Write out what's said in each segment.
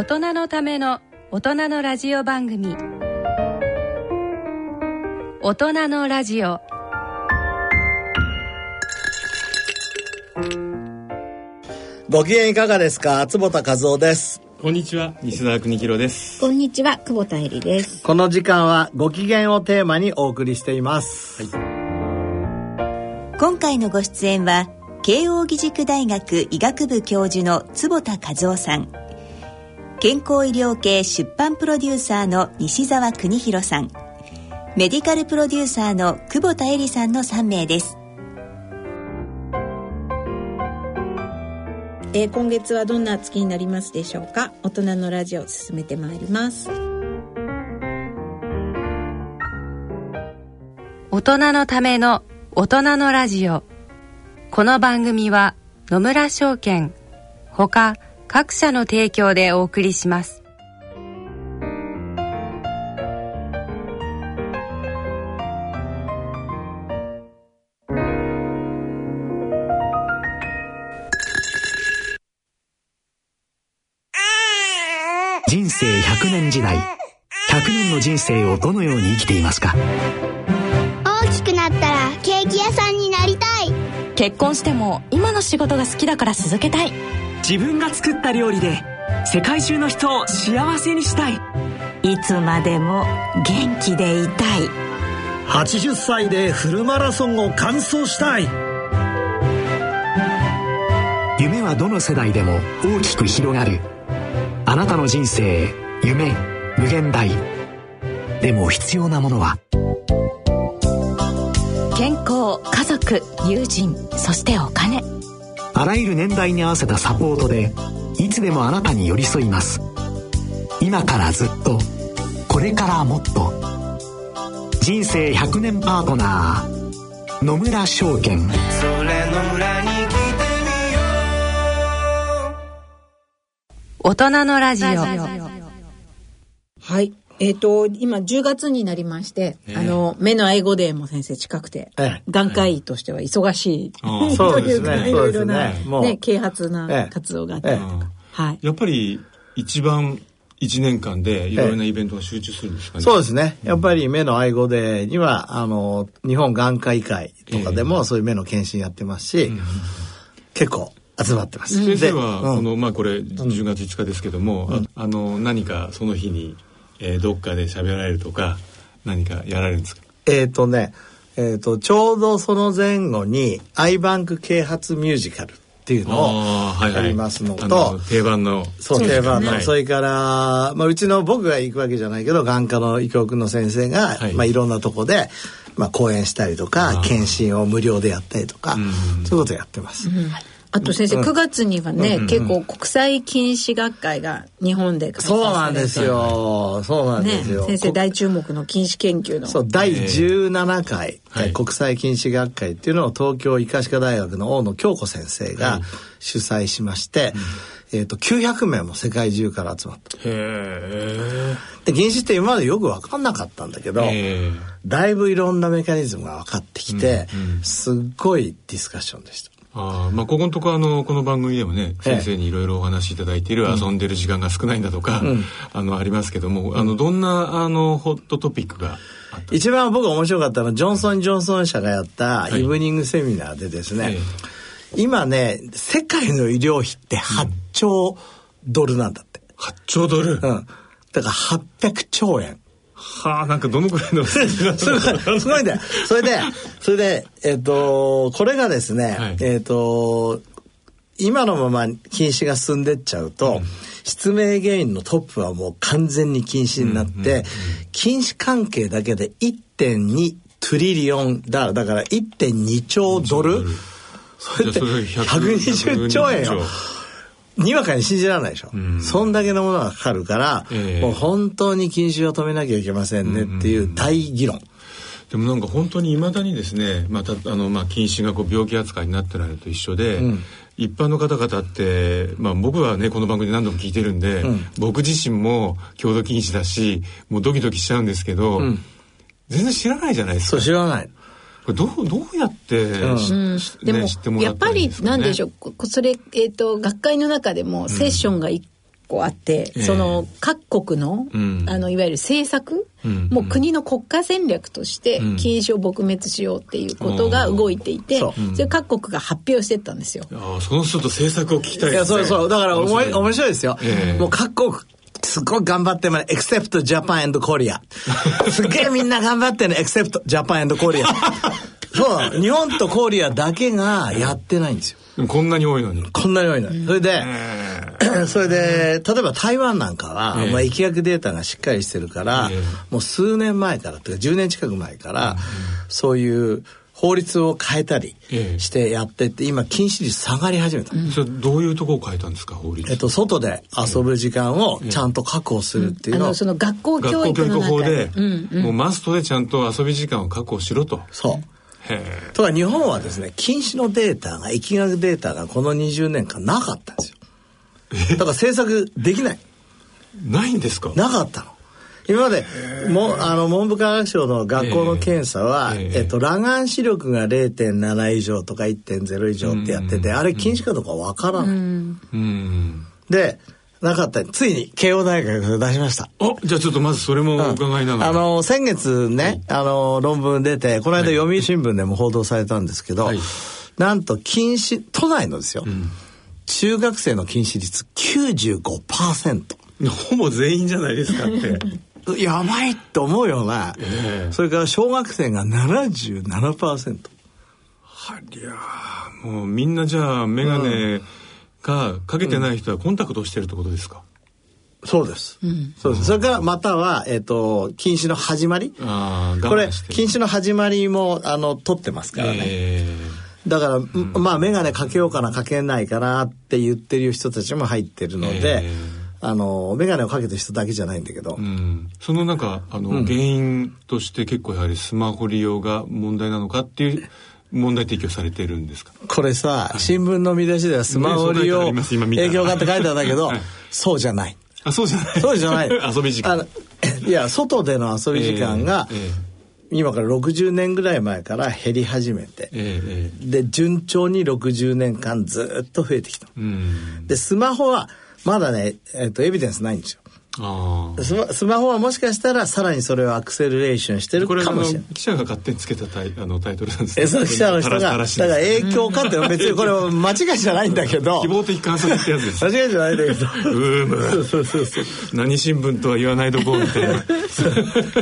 大人のための大人のラジオ番組。大人のラジオ。ご機嫌いかがですか？坪田和夫です。こんにちは。西澤邦弘です。こんにちは。久保田恵里です。この時間はご機嫌をテーマにお送りしています、今回のご出演は慶應義塾大学医学部教授の坪田和夫さん健康医療系出版プロデューサーの西澤邦弘さん。メディカルプロデューサーの久保田恵里さんの3名です。えー今月はどんな月になりますでしょうか？大人のラジオ進めてまいります。大人のための大人のラジオ。この番組は野村証券ほか各社の提供でお送りします。人生100年時代。100年の人生をどのように生きていますか？大きくなったらケーキ屋さんになりたい。結婚しても今の仕事が好きだから続けたい自分が作った料理で世界中の人を幸せにしたい。いつまでも元気でいたい。80歳でフルマラソンを完走したい。夢はどの世代でも大きく広がる。あなたの人生夢無限大。でも必要なものは？健康家族友人そしてお金あらゆる年代に合わせたサポートでいつでもあなたに寄り添います。今からずっとこれからもっと。人生100年パートナー野村証券。それの村に来てみよ大人のラジオ。はいえっ、と今10月になりまして、あの目の愛護デーも先生近くて、ええ。眼科医としては忙しい、ああ そうというかいろいろなねもう。ね啓発えなえ活動があったりとか、はい。やっぱり一番一年間でいろいろなイベントが集中するんですかね、そうですね。やっぱり目の愛護デーにはあの日本眼科医会とかでもそういう目の検診やってますし、結構集まってます、先生では、うん。このまあこれ10月5日ですけども、ああの何かその日に、えーどっかで喋られるとか何かやられるんですか？えっ、とね、えっ、と、ちょうどその前後に、アイバンク啓発ミュージカルっていうのをやりますのと、あの定番の。そう、定番の、はい。それから、まあ、うちの僕が行くわけじゃないけど、眼科の医局の先生が、はい。い、まあ、いろんなとこで、まあ、講演したりとか、検診を無料でやったりとか、そういうことやってます。あと先生、9月にはね、結構国際禁止学会が日本で開催されてそうなんですよ。そうなんねですよ。先生大注目の禁止研究の。そう、第17回、はい。国際禁止学会っていうのを東京医科歯科大学の大野京子先生が主催しまして、えっ、と、900名も世界中から集まった。へえで、禁止って今までよく分かんなかったんだけど、えだいぶいろんなメカニズムが分かってきて、すっごいディスカッションでした。ああまあここのとこあのこの番組でもねええ。先生にいろいろお話しいただいている遊んでる時間が少ないんだとか、あのありますけどもあのどんなあのホットトピックが一番僕が面白かったのは、ジョンソン・ジョンソン社がやったい。イブニングセミナーでですね、え今ね、世界の医療費って8兆ドルなんだって。8兆ドル、うん。だから800兆円。はあなんかどのくらいの すごい、すごいんだよ。それで、それで、えっ、と、これがですね、はい。えっ、と、今のまま禁止が進んでっちゃうと、失明原因のトップはもう完全に禁止になって、禁止関係だけで1.2トリリオンダーだから1.2兆ドル。それってじゃあそれ100 120兆円よ。120。にわかに信じられないでしょ、そんだけのものがかかるから、ええ。もう本当に禁止を止めなきゃいけませんねっていう大議論、でもなんか本当にいまだにですね、またあのまあ禁止がこう病気扱いになってないのと一緒で、一般の方々って、まあ、僕はねこの番組で何度も聞いてるんで、僕自身も郷土禁止だしもうドキドキしちゃうんですけど、全然知らないじゃないですか。そう知らないどうどうやって、しうん。しでも、ね知ってもらやっぱりったらいいんですかね？なんでしょう？こそれ、えー、と学会の中でもセッションがいこうあって、ええ。その各国の、うん。あのいわゆる政策、うん。もう国の国家戦略としてうん。禁止を撲滅しようっていうことが動いていて、そそれ各国が発表してったんですよ。ああその人と政策を聞きたいいや、ですね。そうそう。だから、おもい面白いですよ。ええ。もう各国、すごい頑張ってます。except Japan and Korea。すげえみんな頑張ってるね。except Japan and Korea。そう。日本とコリアだけがやってないんですよ。こんなに多いのにこんなに多いの。それで、それで、例えば台湾なんかは、ええまあ、疫学データがしっかりしてるから、ええもう数年前から、とか10年近く前から、そういう法律を変えたりええ。してやってって、今禁止率下がり始めた。それどういうとこを変えたんですか法律？えっと、外で遊ぶ時間をちゃんと確保するっていうのを、あのその学校教学校教育育の中法で、うんうん。もうマストでちゃんと遊び時間を確保しろと。そう。へとか日本はですね、禁止のデータが、疫学データがこの20年間なかったんですよ。だから政策できない。えないんですか？なかったの。今まで、もあの、文部科学省の学校の検査は、ええ。えっと、裸眼視力が0.7以上とか1.0以上ってやってて、あれ禁止かどうかわからない。うん。で、なかった。ついに慶応大学が出しました。あじゃあちょっとまずそれも伺いながら、あの、先月ね、あの、論文出て、この間読売新聞でも報道されたんですけど、はい。なんと禁止、都内のですよ、中学生の禁止率95%。ほぼ全員じゃないですかって やばいって思うような、ええそれから小学生が77%。はりゃあもうみんなじゃあ眼鏡がかけてない人はコンタクトをしてるってことですか、そうです。そうです。それからまたは、えっ、と、禁止の始まり。これ禁止の始まりも、あの、取ってますからね。えだから、まあ、メガネかけようかな、かけないかなって言ってる人たちも入ってるので、えあの、メガネをかけてる人だけじゃないんだけど、えうん、そのなんかあの、原因として結構やはりスマホ利用が問題なのかっていう問題提起をされてるんですか？これさ、新聞の見出しではスマホ利用影響がって書いてあるんだけど、は いそうじゃない。あそうじゃない。そうじゃない。遊び時間。いや、外での遊び時間が、えええ今から60年ぐらい前から減り始めて、えええで、順調に60年間ずっと増えてきた。うん。で、スマホは、まだね、えっ、と、エビデンスないんですよ。ああスマスマホはもしかしたらさらにそれをアクセルレーションしてるかもしれない。記者が勝手につけたタイあのタイトルなんですね。え、その記者の人が、だから影響かっていうのは別にこれは間違いじゃないんだけど、希望的観測ってやつです。間違いじゃないんだけど、うーむ。そうそうそうそう。何新聞とは言わないどこうみたいな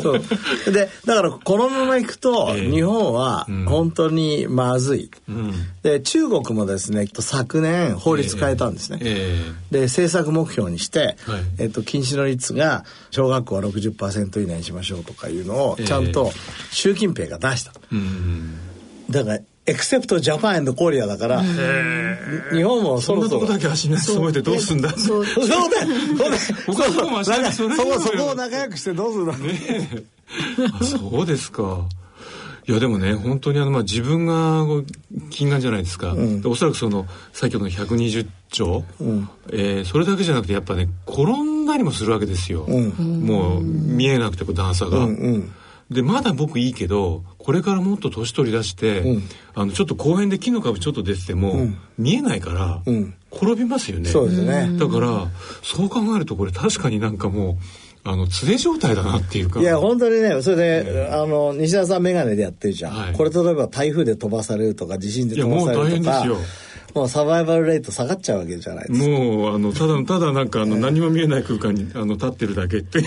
そう。で、だからこのままいくと、ええ。日本は本当にまずい。うん。で、中国もですね、昨年法律変えたんですね。え。で、政策目標にして、はい。えっと、禁止の率が小学校は60%以内にしましょうとかいうのをええちゃんと習近平が出した。えうん。だから、エクセプトジャパンエンドコリアだから、日本もそそんろ。そろ。なとこだけ足に添えてどうすんだ。そう。そう。だよ。他のとこも足なんかそに添えてこ、そこを仲良くしてどうするの？あそうですかいやでもね本当にあの、まあ、自分がこう金眼じゃないですか、でおそらくその先ほどの120兆、えーそれだけじゃなくてやっぱね転んだりもするわけですよ、もう見えなくてこう段差が。でまだ僕いいけどこれからもっと年取り出して、あのちょっと公園で木の株ちょっと出てても、見えないから、転びますよね。そうですね。だからそう考えるとこれ確かになんかもうあの連れ状態だなっていうか。いや、本当にね、それで、あの、西田さんメガネでやってるじゃん。はい。これ例えば台風で飛ばされるとか、地震で飛ばされるとかもう大変ですよ、もうサバイバルレート下がっちゃうわけじゃないですか。もうあのただただなんかあの何も見えない空間にあの立ってるだけっていう。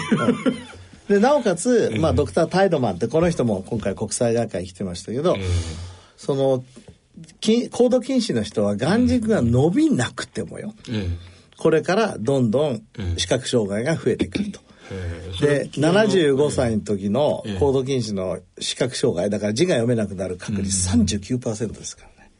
で、なおかつ、まあ、ドクター・タイドマンって、この人も今回国際学会に来てましたけど、その、禁高度近視の人は眼軸が伸びなくてもよ、え。これからどんどんええ。視覚障害が増えてくると。で、75歳の時のええ。高度近視の視覚障害、だから字が読めなくなる確率39%ですからね。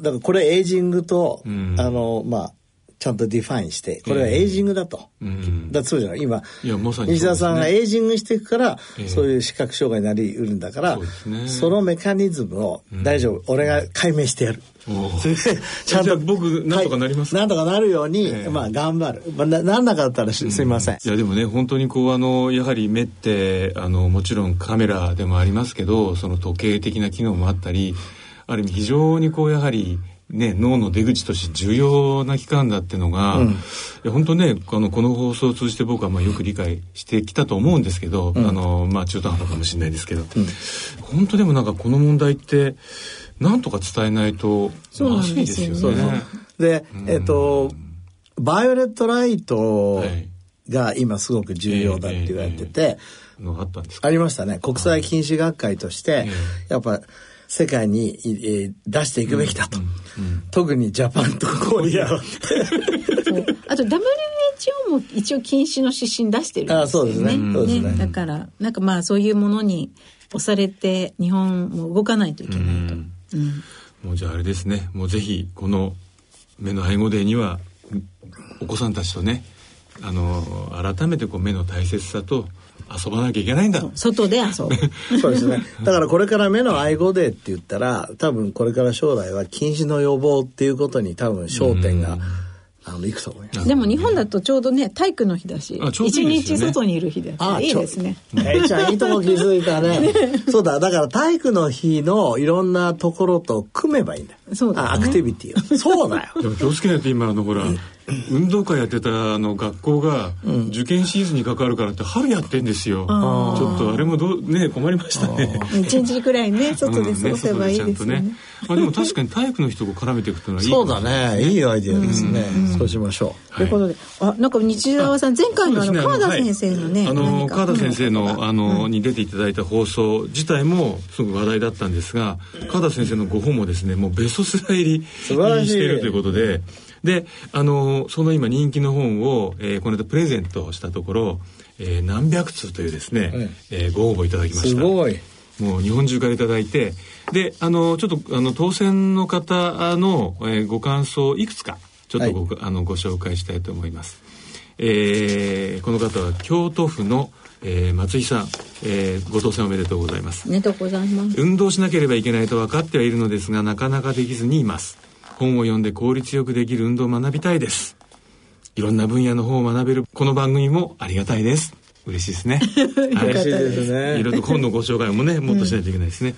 だからこれエイジングと、ん。あの、まあ、ちゃんと define して、これはエイジングだと。ん。だそうじゃない？今、いやまさにね。西田さんがエイジングしていくから、ええそういう視覚障害になりうるんだから、そね。そのメカニズムを、大丈夫、俺が解明してやる。ちゃんと僕なんとかなりますか？はいなんとかなるように、ええ。まあ頑張る。まあ、ななんなかったらしすいません。いやでもね本当にこうあのやはり目ってあのもちろんカメラでもありますけどその時計的な機能もあったりある意味非常にこうやはりね、脳の出口として重要な器官だっていうのが、うん、いや本当ねあのこの放送を通じて僕はまあよく理解してきたと思うんですけど、うん、あのまあ、中途半端かもしれないですけど、うん、本当でもなんかこの問題ってなんとか伝えないとまずいですよね。で、えっ、ー、とバイオレットライトが今すごく重要だって言われてて、えーえー、あったんですありましたね国際禁止学会として、やっぱ世界に、えー、出していくべきだと、うんうん、特にジャパンとコリア。あと WHO も一応禁止の指針出してるんですよね。あそうですね。ね、ね、だからなんかまあそういうものに押されて日本も動かないといけないと、うん。もうじゃああれですね。もうぜひこの目の愛護デーにはお子さんたちとねあの改めてこう目の大切さと遊ばなきゃいけないんだ。外で遊ぶ。そうですね。だからこれから目の愛護デーって言ったら多分これから将来は禁止の予防っていうことに多分焦点があのいくと思います。でも日本だとちょうどね体育の日だし一、ね、日外にいる日でいいですね。えいちゃんいいとこ気づいたね。ね、そうだだから体育の日のいろんなところと組めばいいんだ。そうだ、ね、アクティビティを。そうだよ。でも気をつけないと今あのほら 運動会やってたあの学校が受験シーズンに関わるからって春やってんですよ、ちょっとあれもどうね困りましたね。一日くらいね 外で過ごせばいいですね,、ね。まあ、でも確かに体育の人を絡めていくというのはいいそうだねいいアイディアですね、そうしましょう、ということであなんか日澤さん前回のあの川田先生のねあの川田先生のあのに出ていただいた放送自体もすごく話題だったんですが川田先生のご本もですねもうベストセラー入りしているということでで、あの、その今人気の本を、えー、この間プレゼントしたところ、えー、何百通というですね、うん、えー、ご応募いただきました。すごい。もう日本中からいただいて、で、あの、ちょっと、あの、当選の方の、えー、ご感想いくつか、ちょっとご、はい、あの、ご紹介したいと思います。えー、この方は京都府の、えー、松井さん、えー、ご当選おめでとうございます。おめでとうございます。運動しなければいけないと分かってはいるのですが、なかなかできずにいます。本を読んで効率よくできる運動を学びたいです。いろんな分野の本を学べるこの番組もありがたいです。嬉しいですね。嬉しいですね。いろいろと本のご紹介もね、もっとしないといけないですね。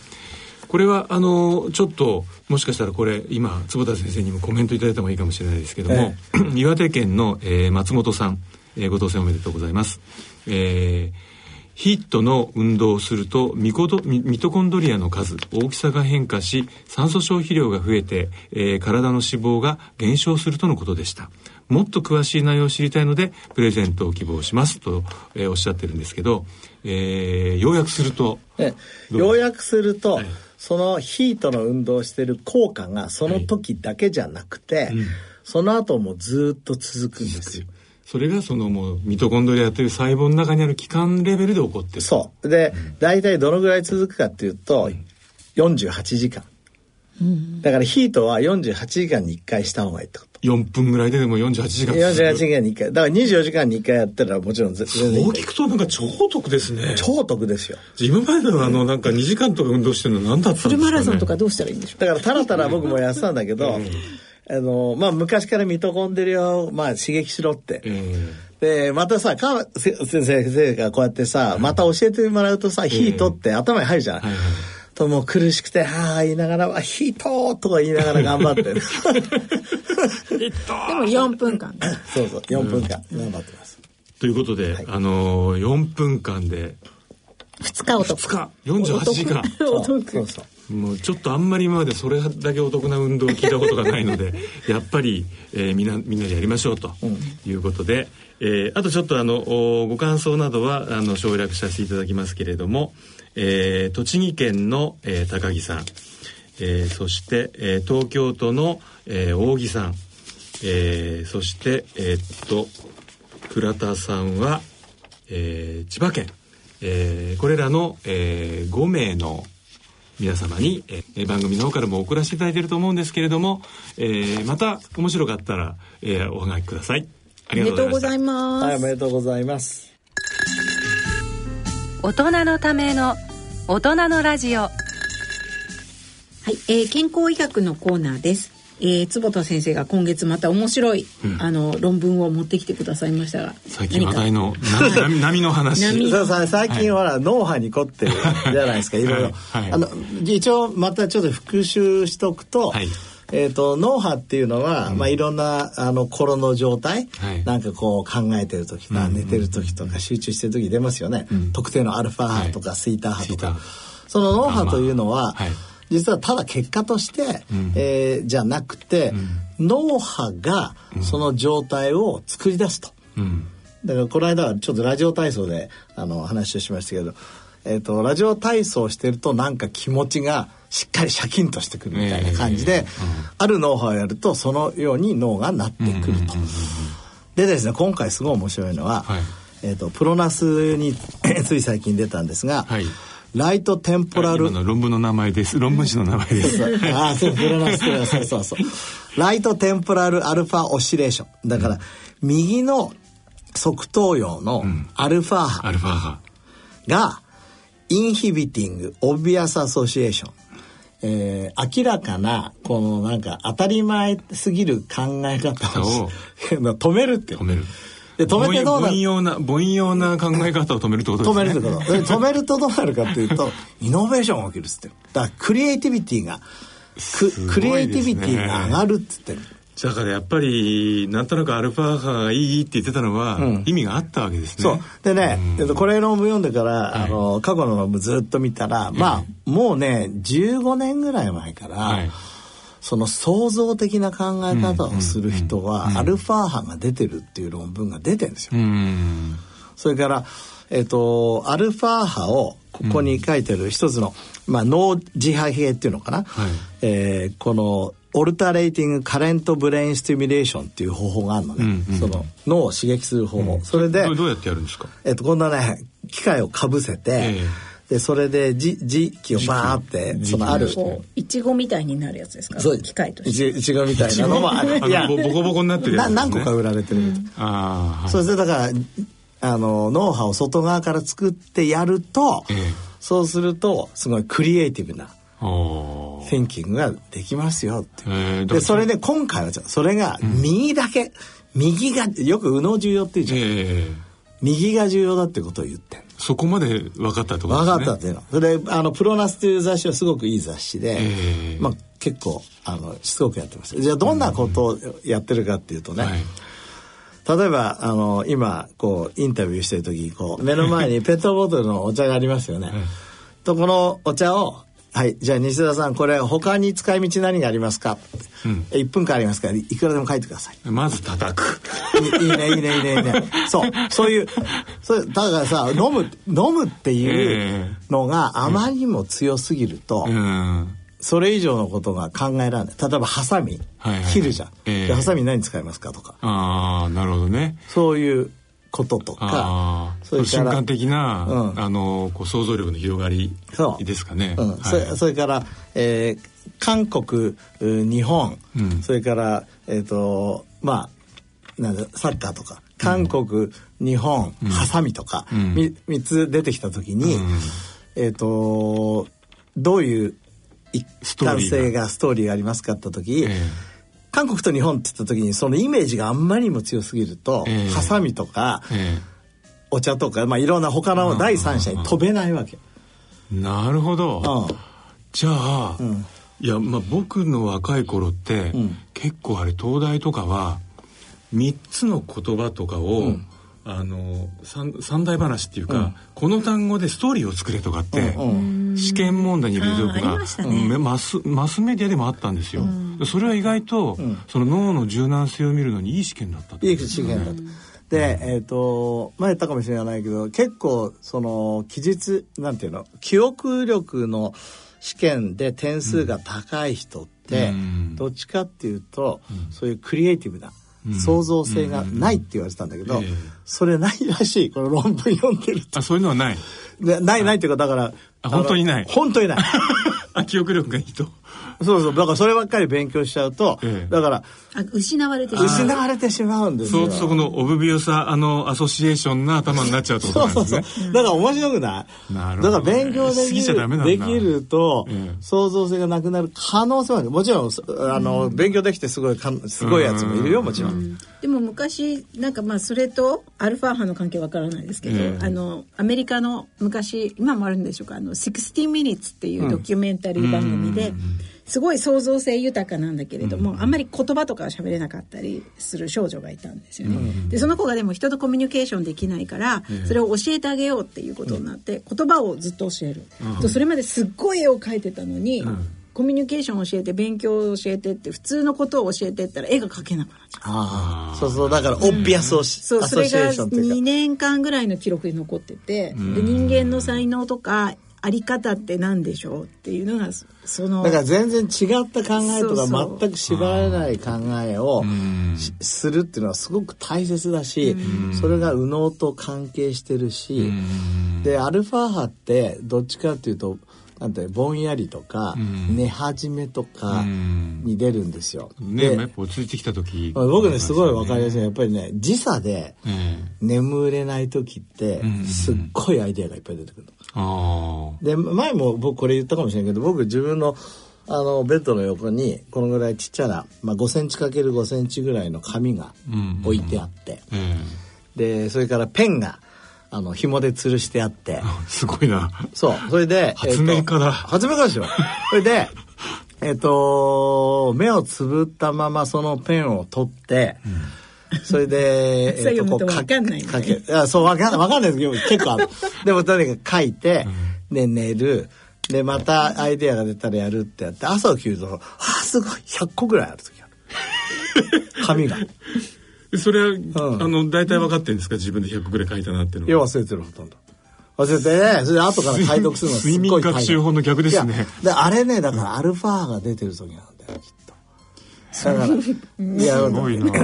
うん、これは、あの、ちょっと、もしかしたらこれ、今、坪田先生にもコメントいただいた方がいいかもしれないですけども、ええ、岩手県の、えー、松本さん、えー、ご当選おめでとうございます。えーヒットの運動をするとミコドミトコンドリアの数大きさが変化し酸素消費量が増えて、えー、体の脂肪が減少するとのことでした。もっと詳しい内容を知りたいのでプレゼントを希望しますと、えー、おっしゃってるんですけど、えー、要約すると。要約すると、はい、そのヒートの運動をしてる効果がその時だけじゃなくて、はい。うん、その後もずっと続くんですよ。それがそのもうミトコンドリアという細胞の中にある器官レベルで起こってる。そう。で、うん、大体どのぐらい続くかっていうと、うん、48時間、うん、だからヒートは48時間に1回した方がいいってこと。4分ぐらいででも48時間48時間に1回。だから24時間に1回やったらもちろん全然。そう聞くとなんか超得ですね。超得ですよ。今までのあのなんか2時間とか運動してるの何だったんですか、ね、フルマラソンとかどうしたらいいんでしょう。だからたらたら僕もやってたんだけど、あのまあ昔からミトコンドリアをまあ刺激しろって、で、またさ、か先生がこうやってさ、また教えてもらうとさ、ヒートって頭に入るじゃん。はいはいともう苦しくて、はあ言いながら、ヒートとか言いながら頑張ってる。でも4分間。そうそう、4分間、頑張ってます。ということで、はい、あのー、4分間で、2日お得。2日、48時間。そうそうそう。もうちょっとあんまり今までそれだけお得な運動を聞いたことがないので やっぱり、えー、みんなみんなでやりましょうということで、うん、えー、あとちょっとあのご感想などはあの省略させていただきますけれども、えー、栃木県の、えー、高木さん、えー、そして、えー、東京都の、えー、大木さん、えー、そしてえー、っと倉田さんは、えー、千葉県、えー、これらの、えー、5名の皆様に、えー、番組の方からも送らせていただいていると思うんですけれども、えー、また面白かったら、えー、おはがきください。ありがとうございます。はい、おめでとうございます。大人のための大人のラジオ。はい、えー、健康医学のコーナーです。えー、坪田先生が今月また面白い、うん、あの論文を持ってきてくださいましたが最近話題の 波波の話。最近ほら、はい、脳波に凝ってるじゃないですか。いろい。ろ、はいはい、あの一応またちょっと復習しとくと、えーと、脳波っていうのは、うん、まあ、いろんなあの心の状態、はい、なんかこう考えてる時とか、寝てる時とか集中してる時出ますよね、うん、特定のアルファ波とかスイーター波とか、はい、その脳波というのは、まあ、実はただ結果として、うん、えー、じゃなくて、脳波がその状態を作り出すと。だからこの間はちょっとラジオ体操であの話をしましたけど、えーと、ラジオ体操してるとなんか気持ちがしっかりシャキンとしてくるみたいな感じで、ある脳波をやるとそのように脳がなってくると。でですね今回すごい面白いのは、はい、えーと、プロナスについ最近出たんですが、はいライトテンポラル。の論文の名前です。論文誌の名前です。ああ、そう、そうそうそう。ライトテンポラルアルファオシレーション。だから、右の側頭葉のアルファ波。アルファ波。が、インヒビティング、オビアスアソシエーション。えー、明らかな、このなんか当たり前すぎる考え方を 止めるって止める。で、止めてどうなる？凡庸な、凡庸な考え方を止めるってことですね。止めるってこと。止めるとどうなるかっていうと、イノベーションが起きるっつってだからクリエイティビティが、ククリエイティビティが上がるっつってる。だからやっぱりなんとなくアルファ波がいいって言ってたのは、意味があったわけですね。そう。でね、うん、これ論文読んでから、はい、あの過去の論文ずっと見たら、まあもうね15年ぐらい前から、はい、その創造的な考え方をする人は、アルファ波が出てるっていう論文が出てるんですよ。それからえっ、ー、とアルファ波をここに書いてる一つの、まあ、脳自破系っていうのかな、はい、えー、このオルタレーティングカレントブレインスティミュレーションっていう方法があるのね、うんうん、その脳を刺激する方法、うん、それでどうやってやるんですか？えっと今度はね機械をかぶせて、えー、でそれでじ磁気をバーってそのあるいちごみたいになるやつですか？そう機械として。いちごみたいなのもある。いやボコボコになってるやつ、ね、何個か売られてるみたい、うん、あそれでだからあの脳波を外側から作ってやると、えー、そうするとすごいクリエイティブなシンキングができますよって。えー、で、それで今回はそれが右だけ、うん、右が、よく右脳重要って言うじゃん。えー、右が重要だってことを言ってんそこまで分かったってことですね。分かったっていうの。それで、あの、プロナスという雑誌はすごくいい雑誌で、えー、まあ結構、あの、しつこくやってます。じゃあどんなことをやってるかっていうとね、はい例えばあの今こうインタビューしてる時こう目の前にペットボトルのお茶がありますよね。とこのお茶をはい。じゃあ西田さん、これ他に使い道何がありますか、うん、1分間ありますから、いくらでも書いてください。まず叩く。いいね、いいね、いいね、いいね。そう。そういう、それだからさ、飲む、飲むっていうのがあまりにも強すぎると、えー、それ以上のことが考えられない。例えば、ハサミ、はいはい、切るじゃん。えー、ハサミ何使いますかとか。ああ、なるほどね。そういうこととかそれ瞬間的な、うん、あのこう想像力の広がりですかね。うん。はい、そそれから、えー、韓国日本、うん、それから、えーとまあ、なんサッカーとか韓国、日本、ハサミとか、うん、3, つ出てきた時に、えっ、ー、とどういう一貫性がストーリーがありますかって時、えー韓国と日本って言った時にそのイメージがあんまりにも強すぎると、えー、ハサミとか、えー、お茶とか、まあ、いろんな他の第三者に飛べないわけ。なるほど。うん、じゃあ、うん、いや、まあ、僕の若い頃って、うん、結構あれ東大とかは3つの言葉とかを、あの三三大話っていうか、うん、この単語でストーリーを作れとかって、うんうん、試験問題に入れておくが、ね、マスマスメディアでもあったんですよ、うん、それは意外と、うん、その脳の柔軟性を見るのにいい試験だった。いい試験だった、で、えっ、ー、と前言ったかもしれないけど結構その記述なんていうの記憶力の試験で点数が高い人って、どっちかっていうと、そういうクリエイティブな創造性がないって言われてたんだけど、それないらしい。この論文読んでると。あそういうのはない。ないないっていうかだから本当にない。本当にない あ記憶力がいいと。そうそう。だからそればっかり勉強しちゃうと、ええ、だから失われてしまう。失われてしまうんですよ。そうそこのオブビオサあのアソシエーションな頭になっちゃうとね。そうそうそう。だから面白くない。なるほど、ね、だから勉強できるできると、え、創造性がなくなる可能性はある。もちろんあの、うん、勉強できてすごいかすごいやつもいるよもちろん、うん、でも昔なんかまあそれとアルファ波の関係わからないですけど、あのアメリカの昔今もあるんでしょうか？あの60 minutes っていうドキュメンタリー番組で、うん。すごい創造性豊かなんだけれども、うん、あんまり言葉とかは喋れなかったりする少女がいたんですよね。うん、でその子がでも人とコミュニケーションできないから、それを教えてあげようっていうことになって、言葉をずっと教える。とそれまですっごい絵を描いてたのに、コミュニケーションを教えて勉強を教えてって普通のことを教えてったら絵が描けなくなっちゃう。ああ。そうそうだからオッピアスをし、そうそれが2年間ぐらいの記録に残ってて、で人間の才能とかあり方って何でしょうっていうのがそのだから全然違った考えとか全く縛られない考えをするっていうのはすごく大切だしそれが右脳と関係してるしでアルファ波ってどっちかっていうとなんてぼんやりとか、寝始めとかに出るんですよ。ねやっぱ落ち着いてきた時、僕ねすごいわかりやすいやっぱりね時差で眠れない時ってすっごいアイデアがいっぱい出てくるの。で前も僕これ言ったかもしれないけど僕自分のあのベッドの横にこのぐらいちっちゃな、まあ、5センチかける5センチぐらいの紙が置いてあって、でそれからペンがあの、紐で吊るしてあって。すごいな。そう。それで、発明家だ。えー、発明家ですよ。それで、えっ、ー、と、目をつぶったままそのペンを取って、うん、それで、えっ、ー、と、こうかけ、かけ、いや、そう、わかんない、わかんないですけど、結構ある。でも、とにかく書いて、で、寝る。で、またアイデアが出たらやるってやって、朝起きると、あ、すごい、100個ぐらいある時ある。紙が。それは、うん、あの、大体分かってるんですか？自分で100ぐらい書いたなっていうのいや、忘れてる、ほとんど。忘れてね、それで後から解読するの睡眠学習法の逆ですね。で、あれね、だからアルファが出てる時なんだよ、きっと。だから、いや、すごいな。別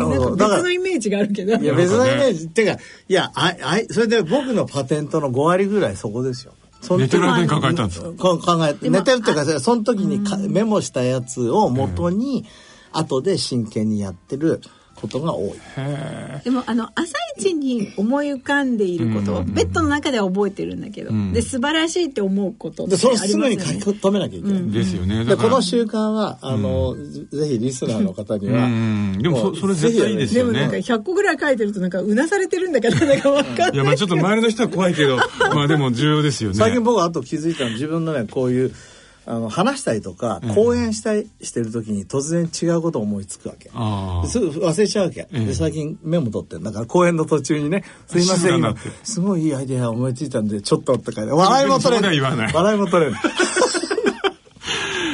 のイメージがあるけど。いや、別のイメージ。ってか、いや、あ、あ、それで僕のパテントの5割ぐらいそこですよ。寝てる間に考えたんですか？考えて、寝てるっていうか、その時にメモしたやつを元に、後で真剣にやってる、ことが多い。でもあの朝一に思い浮かんでいること、ベッドの中では覚えてるんだけど、うん、で素晴らしいって思うことでそれすぐに書き留めなきゃいけない。ですよね。でこの習慣はあの、うん、ぜひリスナーの方には、でもそれ絶対いいですよね。でもなんか100個ぐらい書いてるとなんかうなされてるんだけどなんか分かんない。いやまあちょっと周りの人は怖いけど まあでも重要ですよね。最近僕はあと気づいたの自分のねこういうあの話したりとか講演したりしてる時に突然違うことを思いつくわけ、すぐ忘れちゃうわけ、で最近メモ取ってだから講演の途中にね「すいません今すごいいいアイデア思いついたんでちょっと」って書いて笑いも取れる笑いも取れる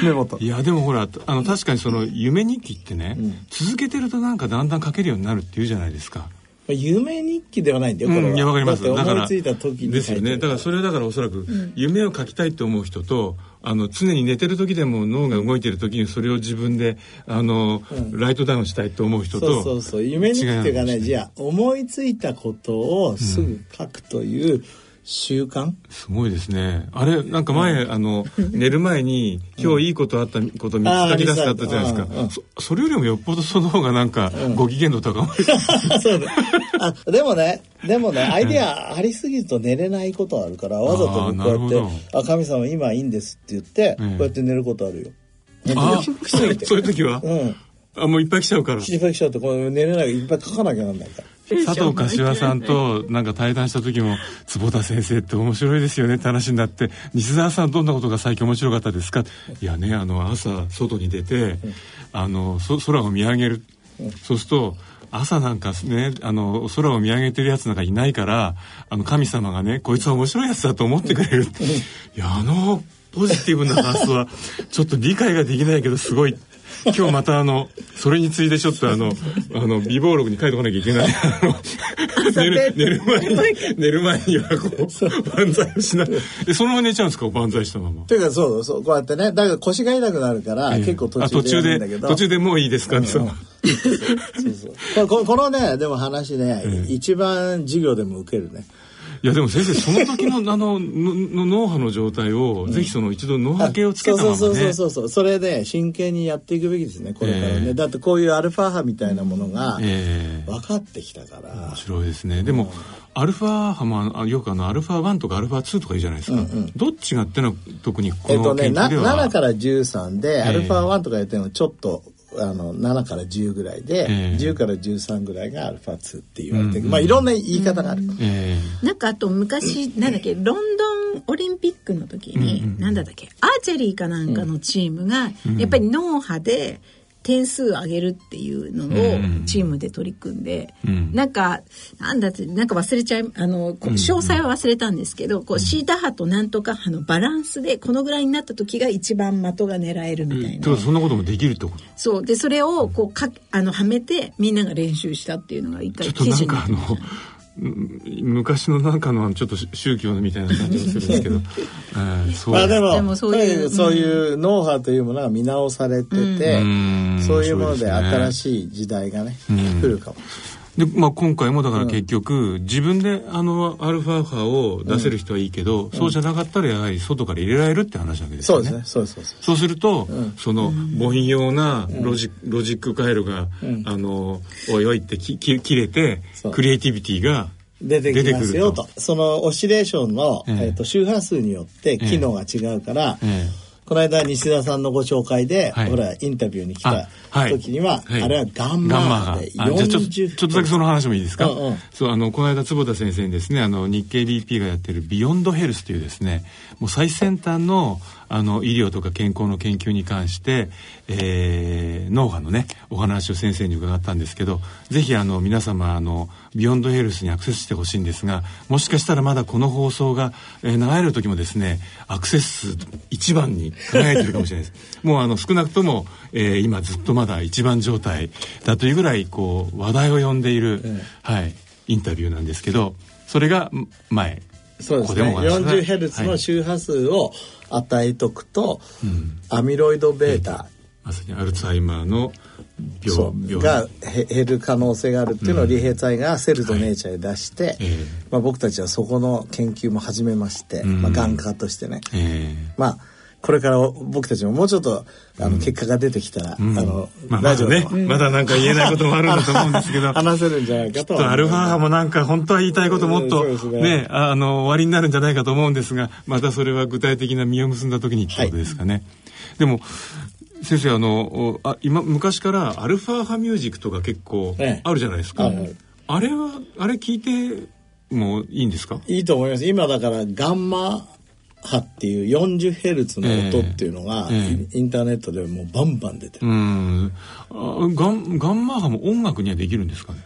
メモといやでもほらあの確かにその夢日記ってね、うん、続けてるとなんかだんだん書けるようになるっていうじゃないですか。夢日記ではないんだよ、これは。うん、いや、わかります。だから、思いついた時にですよね。だから、それはだからおそらく、夢を書きたいと思う人と、あの、常に寝てる時でも脳が動いてる時にそれを自分で、あの、うん、ライトダウンしたいと思う人と。そうそうそう。夢日記っていうかね、じゃあ、思いついたことをすぐ書くという、うん習慣すごいですね。あれ、なんか前、あの、寝る前に、今日いいことあったこと3つ書き出すかったじゃないですか。そそれよりもよっぽどその方がなんか、ご機嫌度高まる。そうだ。あ、でもね、でもね、アイデアありすぎると寝れないことあるから、わざとこうやって、あ、神様今いいんですって言って、こうやって寝ることあるよ。ああ、そういう時は？うん。あ、もういっぱい来ちゃうから。いっぱい来ちゃうと、これ寝れない、いっぱい書かなきゃなんないから。佐藤柏さんとなんか対談した時も「坪田先生って面白いですよね」って話になって「西澤さんどんなことが最近面白かったですか?」いやねあの朝外に出てあの空を見上げるそうすると朝なんかねあの空を見上げてるやつなんかいないからあの神様がねこいつは面白いやつだと思ってくれる。いやあのポジティブな発想はちょっと理解ができないけどすごい。今日またあのそれについてちょっとあのあの美貌録に書いておかなきゃいけない。寝る寝る前に寝る前にはこう万歳をしな。いでそのまま寝ちゃうんですか万歳したまま。というかそうそうこうやってねだから腰が痛くなるから、えー、結構途中で途中でもういいですか、うん、そうそう。ここのねでも話ね、えー、一番授業でも受けるね。いやでも先生その時の あのの脳波の状態を、うん、ぜひその一度脳波計をつけたまま、ね、そうそうそうそうそれで真剣にやっていくべきですねこれからね、えー、だってこういうアルファ波みたいなものが分かってきたから、えー、面白いですね。でも、アルファ波もよくあのアルファ1とかアルファ2とかいいじゃないですか、うんうん、どっちがってのは特にこの研究では、えっとね、7から13で、アルファ1とか言ってもちょっとあの7から10ぐらいで、えー、10から13ぐらいがアルファ2って言われて、うんうん、まあいろんな言い方がある、えー、なんかあと昔なんだっけロンドンオリンピックの時に、うん。うん、なんだったっけアーチェリーかなんかのチームが、やっぱり脳波で点数上げるっていうのをチームで取り組んで、うん、なんかなんだってなんか忘れちゃいあの詳細は忘れたんですけど、こうシータ波となんとか波のバランスでこのぐらいになった時が一番的が狙えるみたいな、うん、そん。なこともできるってことそうでそれをこうかあのはめてみん。なが練習したっていうのが一回記事になっ。昔のなんかのちょっと宗教みたいな感じがするんですけど、えー、そう。まあでもでもそういうそういうノウハウというものが見直されてて、うん、そういうもので新しい時代がね、うん、来るかも。しれない。で、まあ、今回もだから結局、うん、自分であのアルファ波を出せる人はいいけど、うん、そうじゃなかったらやはり外から入れられるって話なわけですよね。そうですね。そうそうそうすると、うん、その母音用なロジ,、ロジック回路が、あのおいおいってきき切れてクリエイティビティが出てきますよと。その oscillation の、えー、えーと周波数によって機能が違うから、えーえ。ーこの間西田さんのご紹介で、はい、ほらインタビューに来た時には、はい、あれはガンマ波で40ちょちょっとだけその話もいいですか、うんうん、そうあのこの間坪田先生にですねあの日経 BP がやってる Beyond Health というですねもう最先端のあの医療とか健康の研究に関して、えー、脳波のねお話を先生に伺ったんですけどぜひあの皆様あのビヨンドヘルスにアクセスしてほしいんですがもしかしたらまだこの放送が、えー、流れる時もですねアクセス数一番に輝いてるかもしれないです。もうあの少なくとも、えー、今ずっとまだ一番状態だというぐらいこう話題を呼んでいる、はいインタビューなんですけどそれが前そうですね。40Hz の周波数を与えとくと、はい、アミロイド β、まさにアルツハイマーの病が減る可能性があるっていうのを理平剤がセルとネイチャーで出して、はい。まあ、僕たちはそこの研究も始めまして、まあ、眼科としてね、えー、まあこれから僕たちももうちょっとあの結果が出てきたら、うん、あの、まあ、ラジオね、まだなんか言えないこともあるんだと思うんですけど。話せるん。じゃないかととアルファ波もなんか本当は言いたいこともっとね。ねあの終わりになるんじゃないかと思うんですがまたそれは具体的な実を結んだ時にってことですかね、はい、でも先生あのあ今昔からアルファ波ミュージックとか結構あるじゃないですか、ええ、あれはあれ聞いてもいいんですか？いいと思います。今だからガンマ波っていう 40Hz の音っていうのが、えーえー、インターネットでもうバンバン出てる。うん。ガンガンマ波も音楽にはできるんですかね？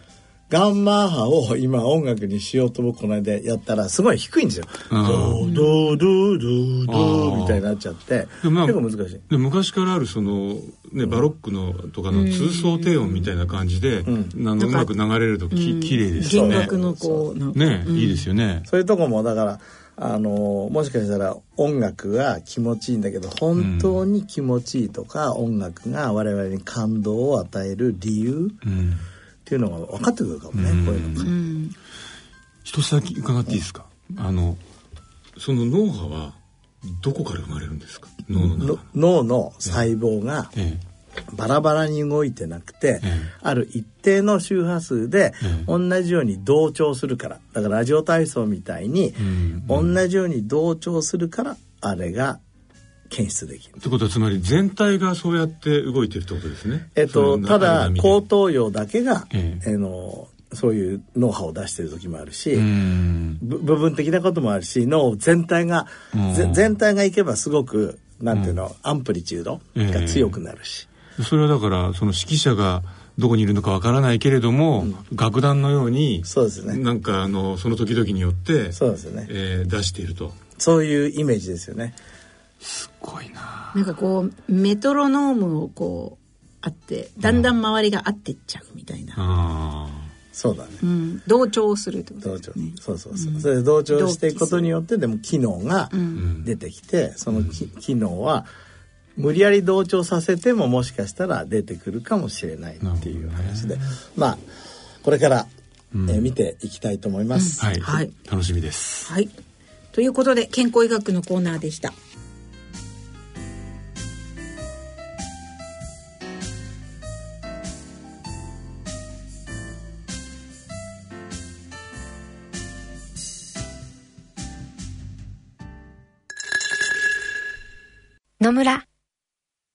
ガンマ波を今音楽にしようと僕この間やったらすごい低いんですよ。ドードードードードーみたいになっちゃって結構難しい。で昔からあるそのねバロックのとかの通奏低音みたいな感じで、うん、あのうまく流れるとき綺麗ですよね。弦楽のこうね、いいですよね。そういうとこもだからあのもしかしたら音楽が気持ちいいんだけど本当に気持ちいいとか、うん、音楽が我々に感動を与える理由っていうのが分かってくるかもね、うん、こういうのが、うん、一つだけ伺っていいですか？あのその脳波はどこから生まれるんですか？脳の。脳の細胞が、ええバラバラに動いてなくて、ある一定の周波数で同じように同調するからだからラジオ体操みたいに同じように同調するからあれが検出できる。ってことはつまり全体がそうやって動いてるってことですね。えっとただ後頭葉だけが、ええ。のそういう脳波を出してる時もあるし部分的なこともあるし脳全体が全体がいけばすごくなんていうの、アンプリチュードが強くなるし。それはだからその指揮者がどこにいるのかわからないけれども、うん、楽団のようにそうですね。なんかあのその時々によってそうですね、えー、出していると。そういうイメージですよね。すごいな。なんかこうメトロノームをこうあってだんだん周りが合ってっちゃうみたいな、あそうだね、うん、同調するってことですね。そうそうそう、うん、それで同調していくことによってでも機能が出てきて、その機能は無理やり同調させてももしかしたら出てくるかもしれないっていう話で、まあこれから、うん、えー、見ていきたいと思います、うん、はい、はい、楽しみです。はい、ということで健康医学のコーナーでした。野村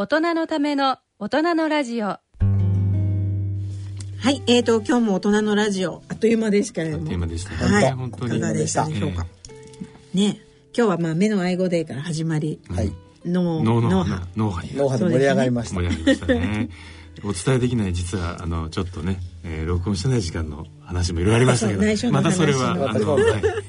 大人のための大人のラジオはい、えーと今日も大人のラジオあっという間ですけれども。あっという間でしたはい、本当にいかがでした？でしょうか。ね、今日はまあ目の愛護デーから始まり、はい。脳脳脳波波。脳波に脳波で盛り上がりました。盛り上がりましたねお伝えできない実はあのちょっとね、えー録音してない時間の話もいろいろありましたけど。またそれは話あの、はい、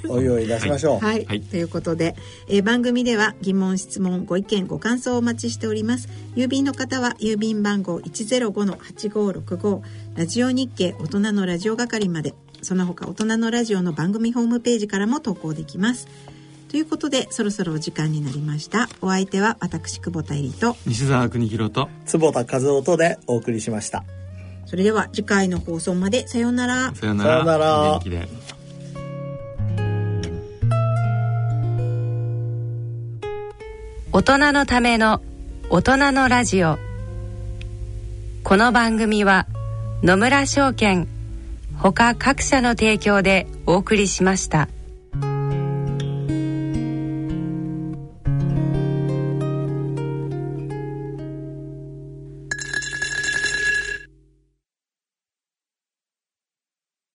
おいおい出しましょう。はい、はい。ということで、えー番組では疑問質問ご意見ご感想をお待ちしております。郵便の方は郵便番号105-8565ラジオ日経大人のラジオ係まで。その他大人のラジオの番組ホームページからも投稿できます。ということでそろそろお時間になりました。お相手は私久保田恵里。と西澤邦弘と。坪田和夫とでお送りしました。それでは次回の放送までさようなら。さよなら。さよなら。元気で。大人のための大人のラジオ。この番組は野村証券ほか各社の提供でお送りしました。